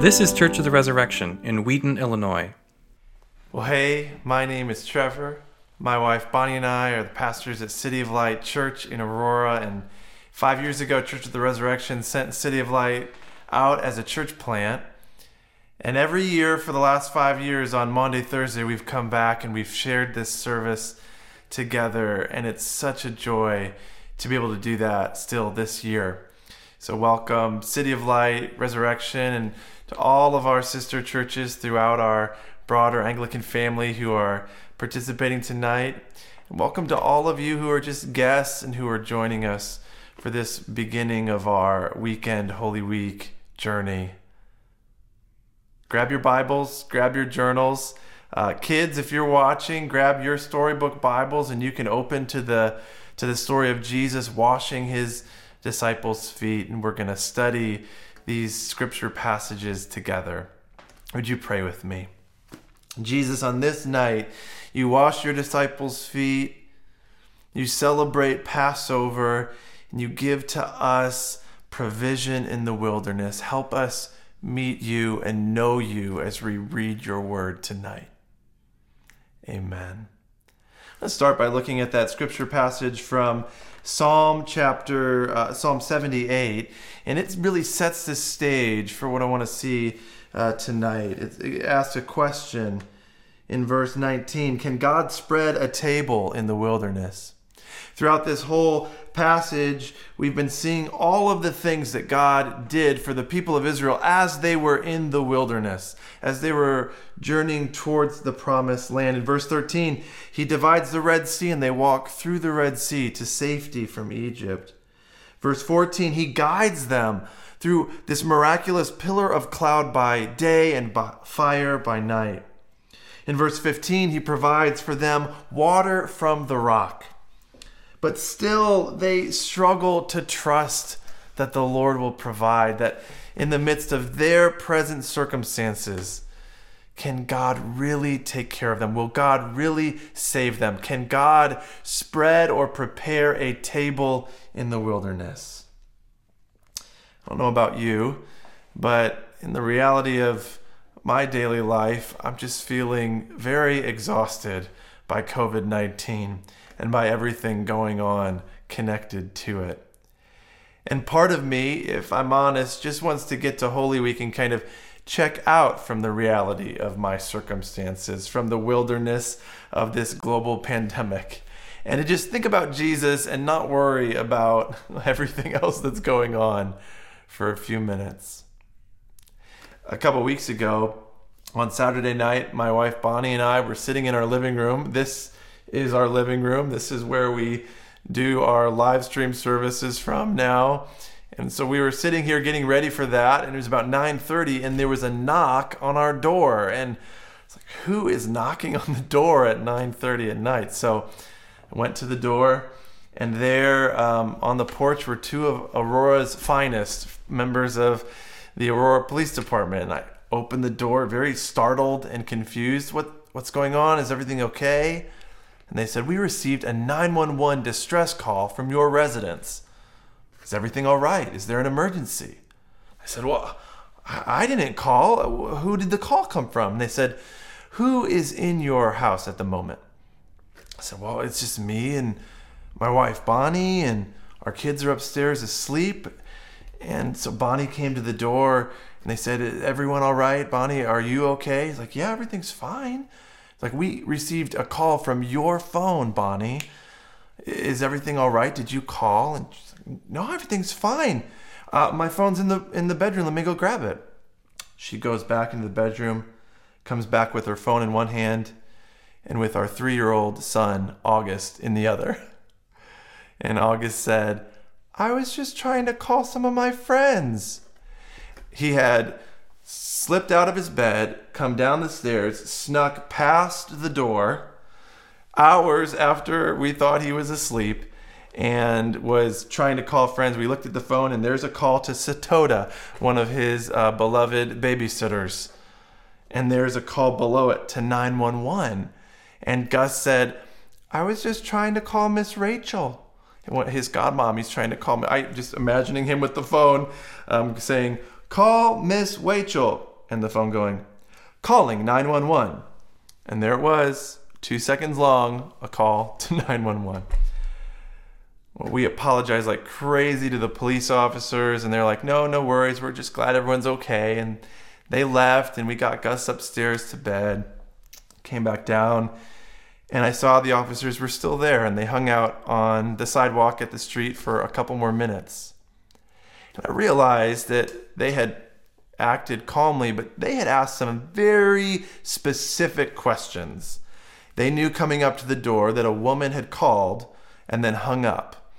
This is Church of the Resurrection in Wheaton, Illinois. Well, hey, my name is Trevor. My wife Bonnie and I are the pastors at City of Light Church in Aurora. And five years ago, Church of the Resurrection sent City of Light out as a church plant. And every year for the last five years on Maundy Thursday, we've come back and we've shared this service together. And it's such a joy to be able to do that still this year. So, welcome, City of Light, Resurrection, and to all of our sister churches throughout our broader Anglican family who are participating tonight. And welcome to all of you who are just guests and who are joining us for this beginning of our weekend Holy Week journey. Grab your Bibles, grab your journals. Uh, kids, if you're watching, grab your storybook Bibles and you can open to the to the story of Jesus washing his disciples' feet, and we're going to study these scripture passages together. Would you pray with me? Jesus, on this night, you wash your disciples' feet, you celebrate Passover, and you give to us provision in the wilderness. Help us meet you and know you as we read your word tonight. Amen. Let's start by looking at that scripture passage from Psalm chapter uh, Psalm 78, and it really sets the stage for what I want to see uh, tonight. It, it asks a question in verse 19: Can God spread a table in the wilderness? Throughout this whole passage, we've been seeing all of the things that God did for the people of Israel as they were in the wilderness, as they were journeying towards the promised land. In verse 13, He divides the Red Sea and they walk through the Red Sea to safety from Egypt. Verse 14, He guides them through this miraculous pillar of cloud by day and by fire by night. In verse 15, He provides for them water from the rock but still they struggle to trust that the Lord will provide, that in the midst of their present circumstances, can God really take care of them? Will God really save them? Can God spread or prepare a table in the wilderness? I don't know about you, but in the reality of my daily life, I'm just feeling very exhausted by COVID 19 and by everything going on connected to it. And part of me, if I'm honest, just wants to get to Holy Week and kind of check out from the reality of my circumstances, from the wilderness of this global pandemic, and to just think about Jesus and not worry about everything else that's going on for a few minutes. A couple weeks ago, on Saturday night, my wife Bonnie and I were sitting in our living room. This is our living room. This is where we do our live stream services from now. And so we were sitting here getting ready for that, and it was about 9:30, and there was a knock on our door, and it's like, who is knocking on the door at 9:30 at night? So I went to the door, and there um, on the porch were two of Aurora's finest members of the Aurora Police Department. And I opened the door, very startled and confused. What what's going on? Is everything okay? And they said, We received a 911 distress call from your residence. Is everything all right? Is there an emergency? I said, Well, I didn't call. Who did the call come from? And they said, Who is in your house at the moment? I said, Well, it's just me and my wife Bonnie, and our kids are upstairs asleep. And so Bonnie came to the door and they said, Everyone all right? Bonnie, are you okay? He's like, Yeah, everything's fine. Like, we received a call from your phone, Bonnie. Is everything all right? Did you call? And like, no, everything's fine. Uh, my phone's in the in the bedroom. Let me go grab it. She goes back into the bedroom, comes back with her phone in one hand, and with our three-year-old son August in the other. And August said, "I was just trying to call some of my friends." He had slipped out of his bed, come down the stairs, snuck past the door hours after we thought he was asleep and was trying to call friends. We looked at the phone and there's a call to Satoda, one of his uh, beloved babysitters. And there's a call below it to 911. And Gus said, I was just trying to call Miss Rachel. His godmom, he's trying to call me. I just imagining him with the phone um, saying, Call Miss Rachel. and the phone going, calling 911. And there it was, two seconds long, a call to 911. Well, we apologize like crazy to the police officers, and they're like, no, no worries, we're just glad everyone's okay. And they left, and we got Gus upstairs to bed, came back down, and I saw the officers were still there, and they hung out on the sidewalk at the street for a couple more minutes. I realized that they had acted calmly, but they had asked some very specific questions. They knew coming up to the door that a woman had called and then hung up.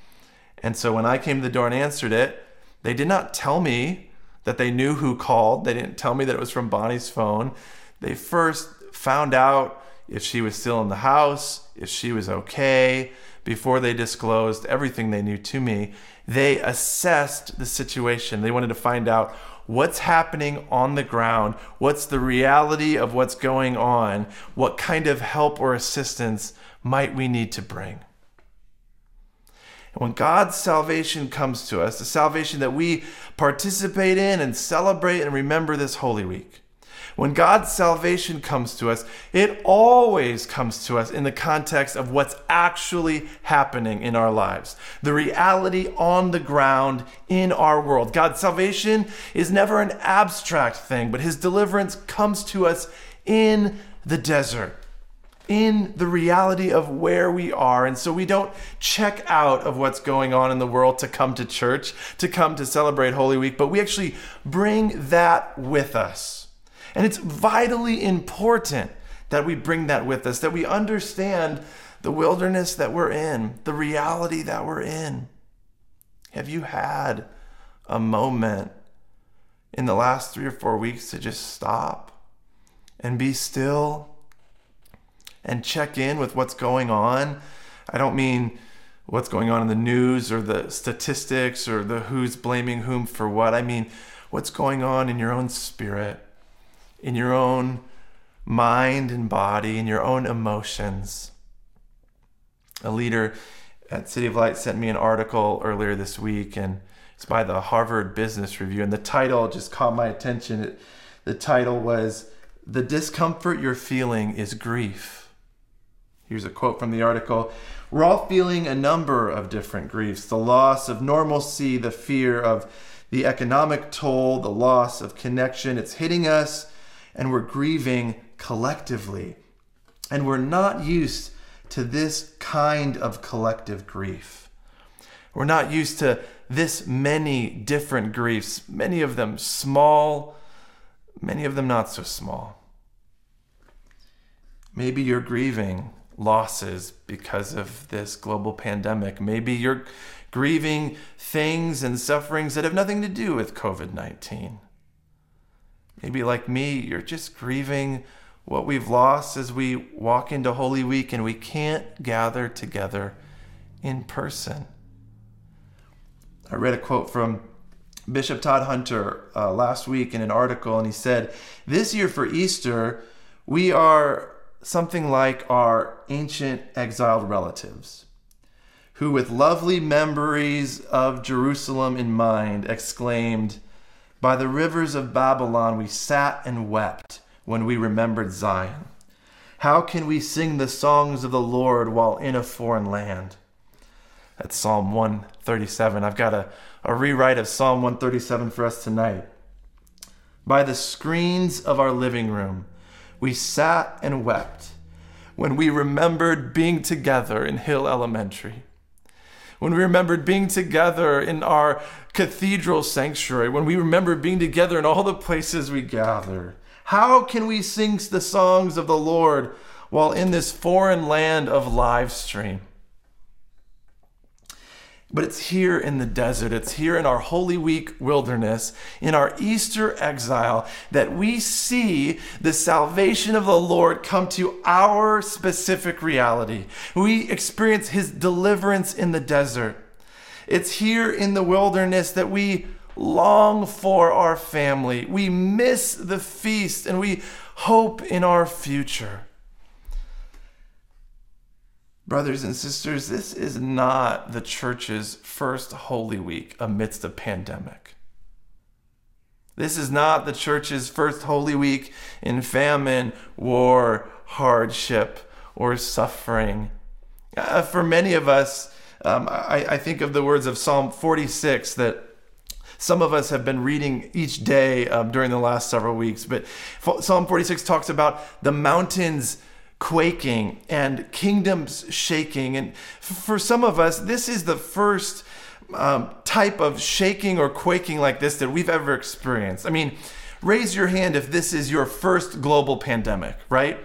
And so when I came to the door and answered it, they did not tell me that they knew who called. They didn't tell me that it was from Bonnie's phone. They first found out if she was still in the house, if she was okay, before they disclosed everything they knew to me. They assessed the situation. They wanted to find out what's happening on the ground, what's the reality of what's going on, what kind of help or assistance might we need to bring. And when God's salvation comes to us, the salvation that we participate in and celebrate and remember this Holy Week, when God's salvation comes to us, it always comes to us in the context of what's actually happening in our lives, the reality on the ground in our world. God's salvation is never an abstract thing, but his deliverance comes to us in the desert in the reality of where we are. And so we don't check out of what's going on in the world to come to church, to come to celebrate Holy Week, but we actually bring that with us. And it's vitally important that we bring that with us, that we understand the wilderness that we're in, the reality that we're in. Have you had a moment in the last three or four weeks to just stop and be still and check in with what's going on. I don't mean what's going on in the news or the statistics or the who's blaming whom for what. I mean what's going on in your own spirit, in your own mind and body, in your own emotions. A leader at City of Light sent me an article earlier this week, and it's by the Harvard Business Review. And the title just caught my attention. It, the title was The Discomfort You're Feeling is Grief. Here's a quote from the article We're all feeling a number of different griefs the loss of normalcy, the fear of the economic toll, the loss of connection. It's hitting us, and we're grieving collectively. And we're not used to this kind of collective grief. We're not used to this many different griefs, many of them small, many of them not so small. Maybe you're grieving losses because of this global pandemic. Maybe you're grieving things and sufferings that have nothing to do with COVID 19. Maybe, like me, you're just grieving what we've lost as we walk into Holy Week and we can't gather together in person. I read a quote from Bishop Todd Hunter uh, last week in an article, and he said, This year for Easter, we are something like our ancient exiled relatives, who, with lovely memories of Jerusalem in mind, exclaimed, By the rivers of Babylon we sat and wept when we remembered Zion. How can we sing the songs of the Lord while in a foreign land? That's Psalm 137. I've got a, a rewrite of Psalm 137 for us tonight. By the screens of our living room, we sat and wept when we remembered being together in Hill Elementary, when we remembered being together in our cathedral sanctuary, when we remembered being together in all the places we gather. How can we sing the songs of the Lord while in this foreign land of live stream? But it's here in the desert, it's here in our Holy Week wilderness, in our Easter exile, that we see the salvation of the Lord come to our specific reality. We experience his deliverance in the desert. It's here in the wilderness that we long for our family. We miss the feast and we hope in our future. Brothers and sisters, this is not the church's first Holy Week amidst a pandemic. This is not the church's first Holy Week in famine, war, hardship, or suffering. Uh, for many of us, um, I, I think of the words of Psalm 46 that some of us have been reading each day um, during the last several weeks. But Psalm 46 talks about the mountains quaking and kingdoms shaking. And for some of us, this is the first um, type of shaking or quaking like this that we've ever experienced. I mean, raise your hand if this is your first global pandemic, right?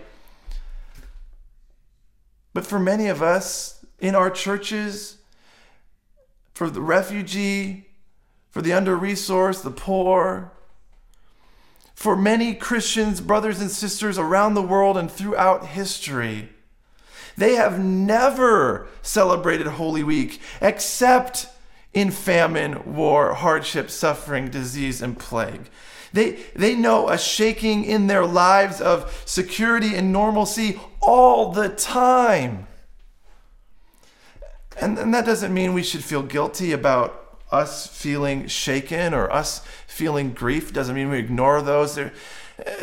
But for many of us in our churches, for the refugee, for the under resourced, the poor, for many Christians, brothers and sisters around the world and throughout history. They have never celebrated Holy Week except in famine, war, hardship, suffering, disease, and plague. They, they know a shaking in their lives of security and normalcy all the time. And, and that doesn't mean we should feel guilty about us feeling shaken or us feeling grief doesn't mean we ignore those. There,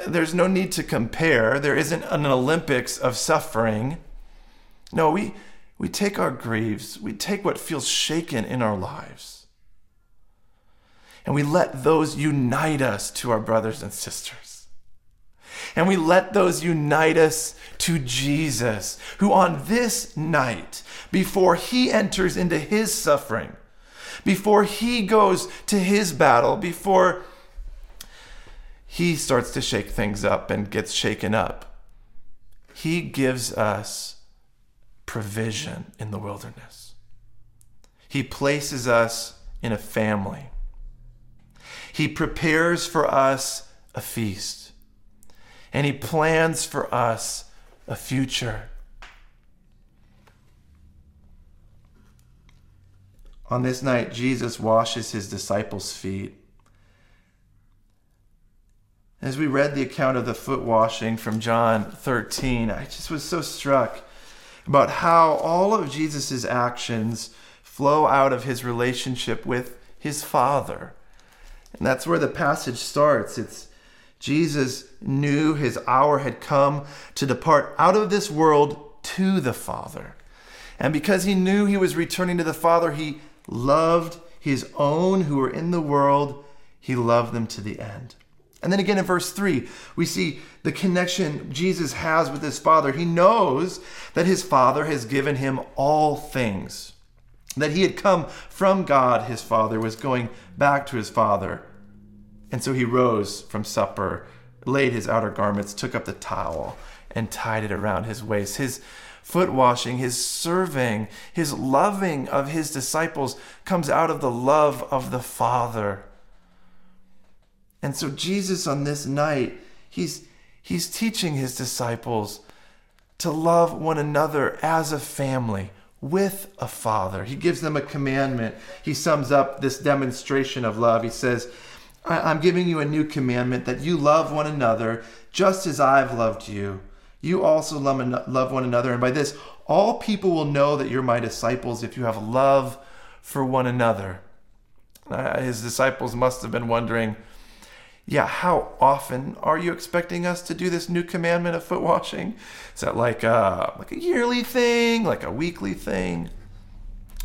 there's no need to compare. There isn't an Olympics of suffering. No, we, we take our griefs, we take what feels shaken in our lives, and we let those unite us to our brothers and sisters. And we let those unite us to Jesus, who on this night, before he enters into his suffering, before he goes to his battle, before he starts to shake things up and gets shaken up, he gives us provision in the wilderness. He places us in a family. He prepares for us a feast. And he plans for us a future. On this night, Jesus washes his disciples' feet. As we read the account of the foot washing from John 13, I just was so struck about how all of Jesus' actions flow out of his relationship with his Father. And that's where the passage starts. It's Jesus knew his hour had come to depart out of this world to the Father. And because he knew he was returning to the Father, he loved his own who were in the world, he loved them to the end. And then again in verse 3, we see the connection Jesus has with his Father. He knows that his Father has given him all things, that he had come from God, his Father, was going back to his Father. And so he rose from supper, laid his outer garments, took up the towel, and tied it around his waist. His foot washing, his serving, his loving of his disciples comes out of the love of the Father. And so Jesus on this night, he's he's teaching his disciples to love one another as a family with a father. He gives them a commandment. He sums up this demonstration of love. He says, I'm giving you a new commandment that you love one another just as I've loved you you also love one another. And by this, all people will know that you're my disciples if you have love for one another. Uh, his disciples must have been wondering, yeah, how often are you expecting us to do this new commandment of foot washing? Is that like a, like a yearly thing, like a weekly thing?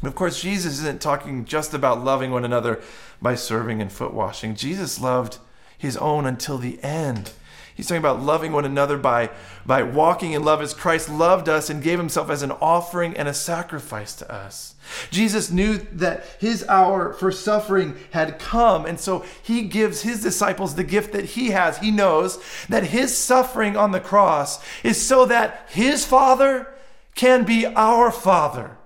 Of course, Jesus isn't talking just about loving one another by serving and foot washing. Jesus loved his own until the end. He's talking about loving one another by, by walking in love as Christ loved us and gave himself as an offering and a sacrifice to us. Jesus knew that his hour for suffering had come, and so he gives his disciples the gift that he has. He knows that his suffering on the cross is so that his Father can be our Father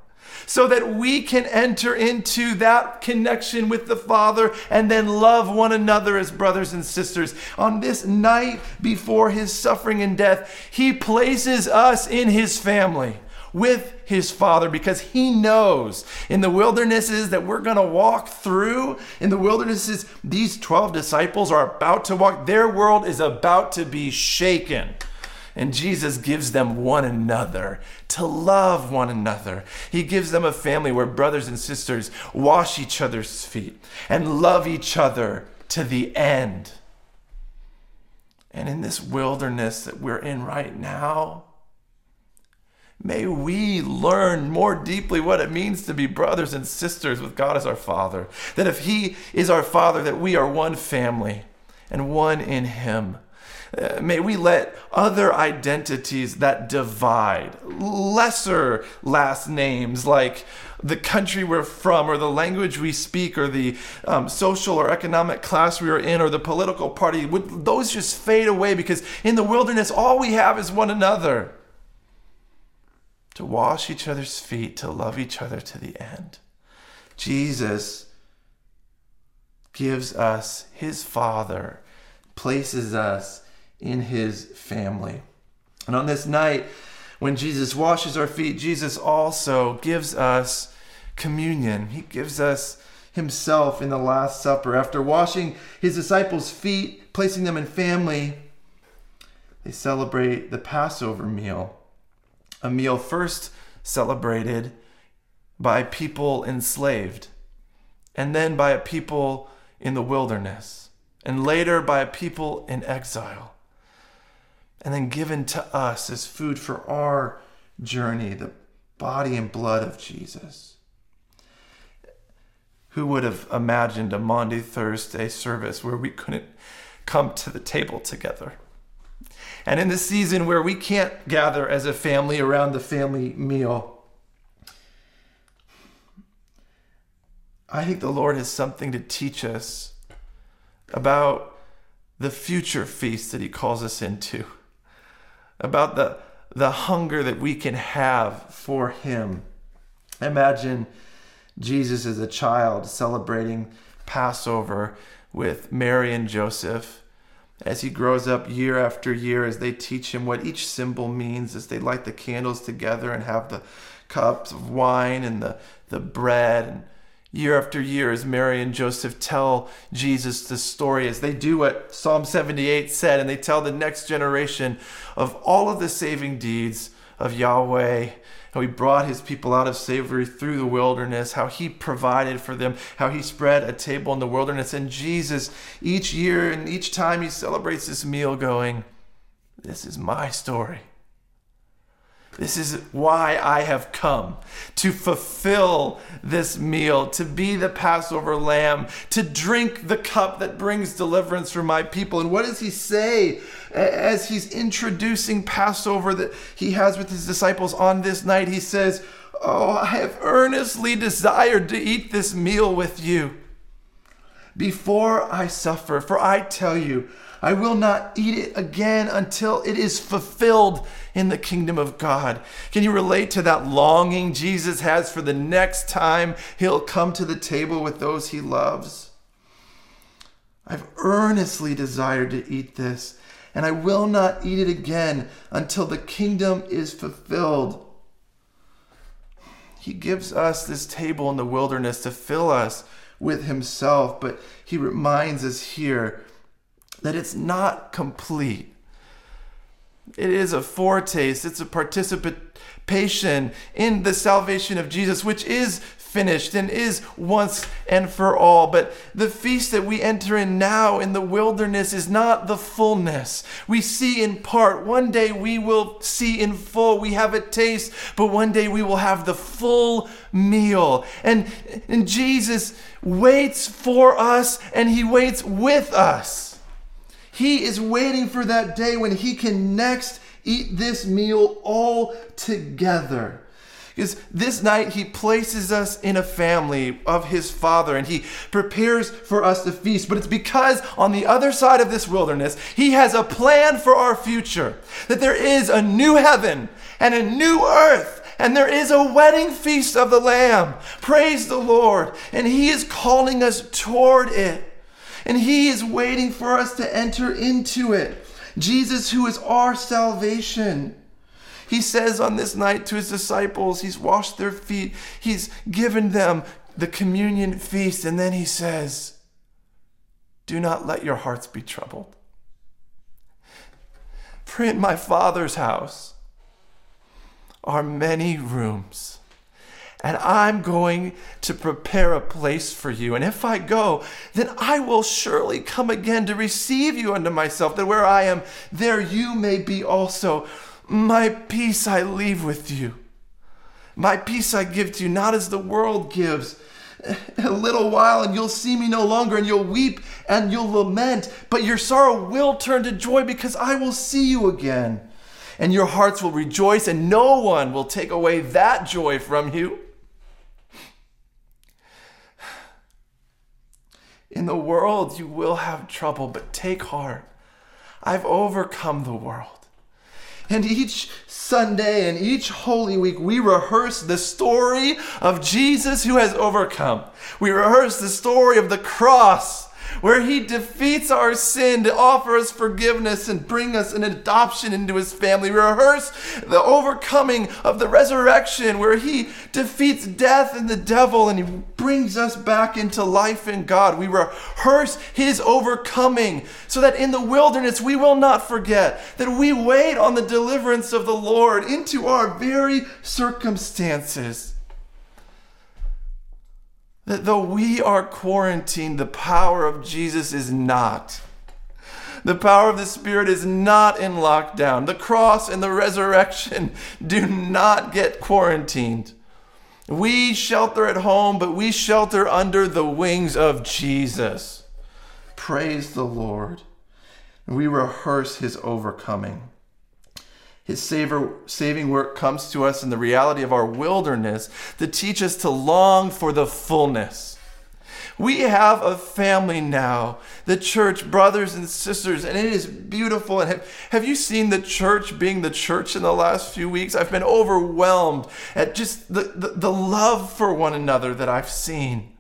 so that we can enter into that connection with the Father and then love one another as brothers and sisters. On this night before his suffering and death, he places us in his family with his father because he knows in the wildernesses that we're going to walk through, in the wildernesses these 12 disciples are about to walk, their world is about to be shaken. And Jesus gives them one another to love one another. He gives them a family where brothers and sisters wash each other's feet and love each other to the end. And in this wilderness that we're in right now, may we learn more deeply what it means to be brothers and sisters with God as our Father. That if He is our Father, that we are one family and one in Him. Uh, may we let other identities that divide, lesser last names like the country we're from, or the language we speak, or the um, social or economic class we are in, or the political party, would those just fade away because in the wilderness, all we have is one another. To wash each other's feet, to love each other to the end. Jesus gives us his Father, places us in his family. And on this night, when Jesus washes our feet, Jesus also gives us communion. He gives us himself in the Last Supper. After washing his disciples' feet, placing them in family, they celebrate the Passover meal, a meal first celebrated by people enslaved, and then by a people in the wilderness, and later by a people in exile and then given to us as food for our journey, the body and blood of Jesus. Who would have imagined a Maundy Thursday service where we couldn't come to the table together? And in the season where we can't gather as a family around the family meal, I think the Lord has something to teach us about the future feast that He calls us into about the, the hunger that we can have for Him. Imagine Jesus as a child celebrating Passover with Mary and Joseph as he grows up year after year, as they teach him what each symbol means, as they light the candles together and have the cups of wine and the, the bread and Year after year, as Mary and Joseph tell Jesus the story, as they do what Psalm 78 said, and they tell the next generation of all of the saving deeds of Yahweh, how he brought his people out of slavery through the wilderness, how he provided for them, how he spread a table in the wilderness. And Jesus, each year and each time he celebrates this meal, going, This is my story. This is why I have come to fulfill this meal, to be the Passover lamb, to drink the cup that brings deliverance for my people. And what does he say as he's introducing Passover that he has with his disciples on this night? He says, Oh, I have earnestly desired to eat this meal with you before I suffer, for I tell you, I will not eat it again until it is fulfilled in the kingdom of God. Can you relate to that longing Jesus has for the next time he'll come to the table with those he loves? I've earnestly desired to eat this, and I will not eat it again until the kingdom is fulfilled. He gives us this table in the wilderness to fill us with himself, but he reminds us here that it's not complete. It is a foretaste, it's a participation in the salvation of Jesus, which is finished and is once and for all. But the feast that we enter in now in the wilderness is not the fullness. We see in part. One day we will see in full. We have a taste, but one day we will have the full meal. And, and Jesus waits for us and he waits with us. He is waiting for that day when he can next eat this meal all together. Because this night he places us in a family of his father and he prepares for us to feast. But it's because on the other side of this wilderness, he has a plan for our future. That there is a new heaven and a new earth and there is a wedding feast of the Lamb. Praise the Lord. And He is calling us toward it and He is waiting for us to enter into it. Jesus, who is our salvation. He says on this night to his disciples, He's washed their feet, He's given them the communion feast, and then He says, Do not let your hearts be troubled. For in my Father's house are many rooms. And I'm going to prepare a place for you. And if I go, then I will surely come again to receive you unto myself, that where I am, there you may be also. My peace I leave with you. My peace I give to you, not as the world gives. A little while, and you'll see me no longer, and you'll weep and you'll lament, but your sorrow will turn to joy because I will see you again. And your hearts will rejoice, and no one will take away that joy from you. In the world you will have trouble, but take heart. I've overcome the world. And each Sunday and each Holy Week, we rehearse the story of Jesus who has overcome. We rehearse the story of the cross where he defeats our sin to offer us forgiveness and bring us an adoption into his family. Rehearse the overcoming of the resurrection, where he defeats death and the devil and he brings us back into life in God. We rehearse his overcoming so that in the wilderness we will not forget that we wait on the deliverance of the Lord into our very circumstances that though we are quarantined, the power of Jesus is not. The power of the Spirit is not in lockdown. The cross and the resurrection do not get quarantined. We shelter at home, but we shelter under the wings of Jesus. Praise the Lord. We rehearse his overcoming. His savor, saving work comes to us in the reality of our wilderness to teach us to long for the fullness. We have a family now, the church, brothers and sisters, and it is beautiful. And have, have you seen the church being the church in the last few weeks? I've been overwhelmed at just the, the, the love for one another that I've seen.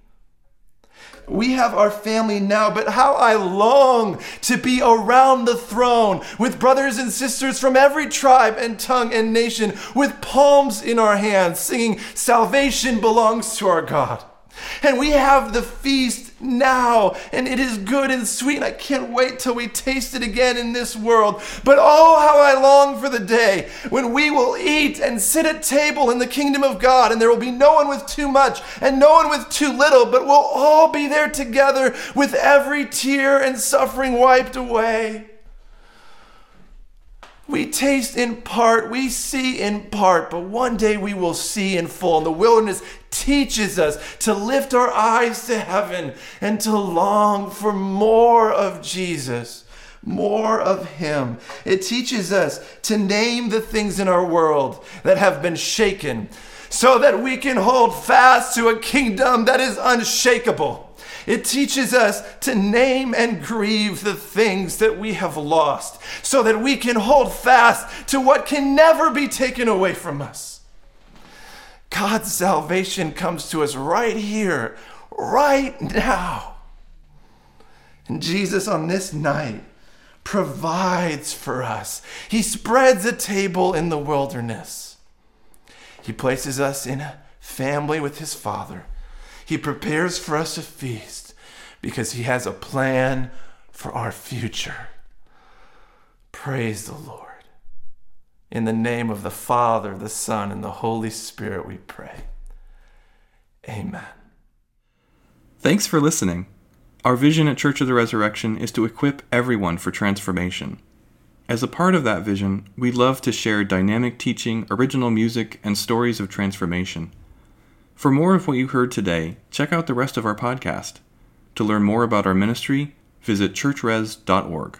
We have our family now, but how I long to be around the throne with brothers and sisters from every tribe and tongue and nation, with palms in our hands, singing, Salvation belongs to our God. And we have the feast now, and it is good and sweet, and I can't wait till we taste it again in this world. But oh, how I long for the day when we will eat and sit at table in the kingdom of God, and there will be no one with too much and no one with too little, but we'll all be there together with every tear and suffering wiped away. We taste in part, we see in part, but one day we will see in full. And the wilderness teaches us to lift our eyes to heaven and to long for more of Jesus, more of Him. It teaches us to name the things in our world that have been shaken so that we can hold fast to a kingdom that is unshakable. It teaches us to name and grieve the things that we have lost so that we can hold fast to what can never be taken away from us. God's salvation comes to us right here, right now. And Jesus, on this night, provides for us. He spreads a table in the wilderness. He places us in a family with his Father. He prepares for us a feast because He has a plan for our future. Praise the Lord. In the name of the Father, the Son, and the Holy Spirit, we pray. Amen. Thanks for listening. Our vision at Church of the Resurrection is to equip everyone for transformation. As a part of that vision, we love to share dynamic teaching, original music, and stories of transformation. For more of what you heard today, check out the rest of our podcast. To learn more about our ministry, visit churchres.org.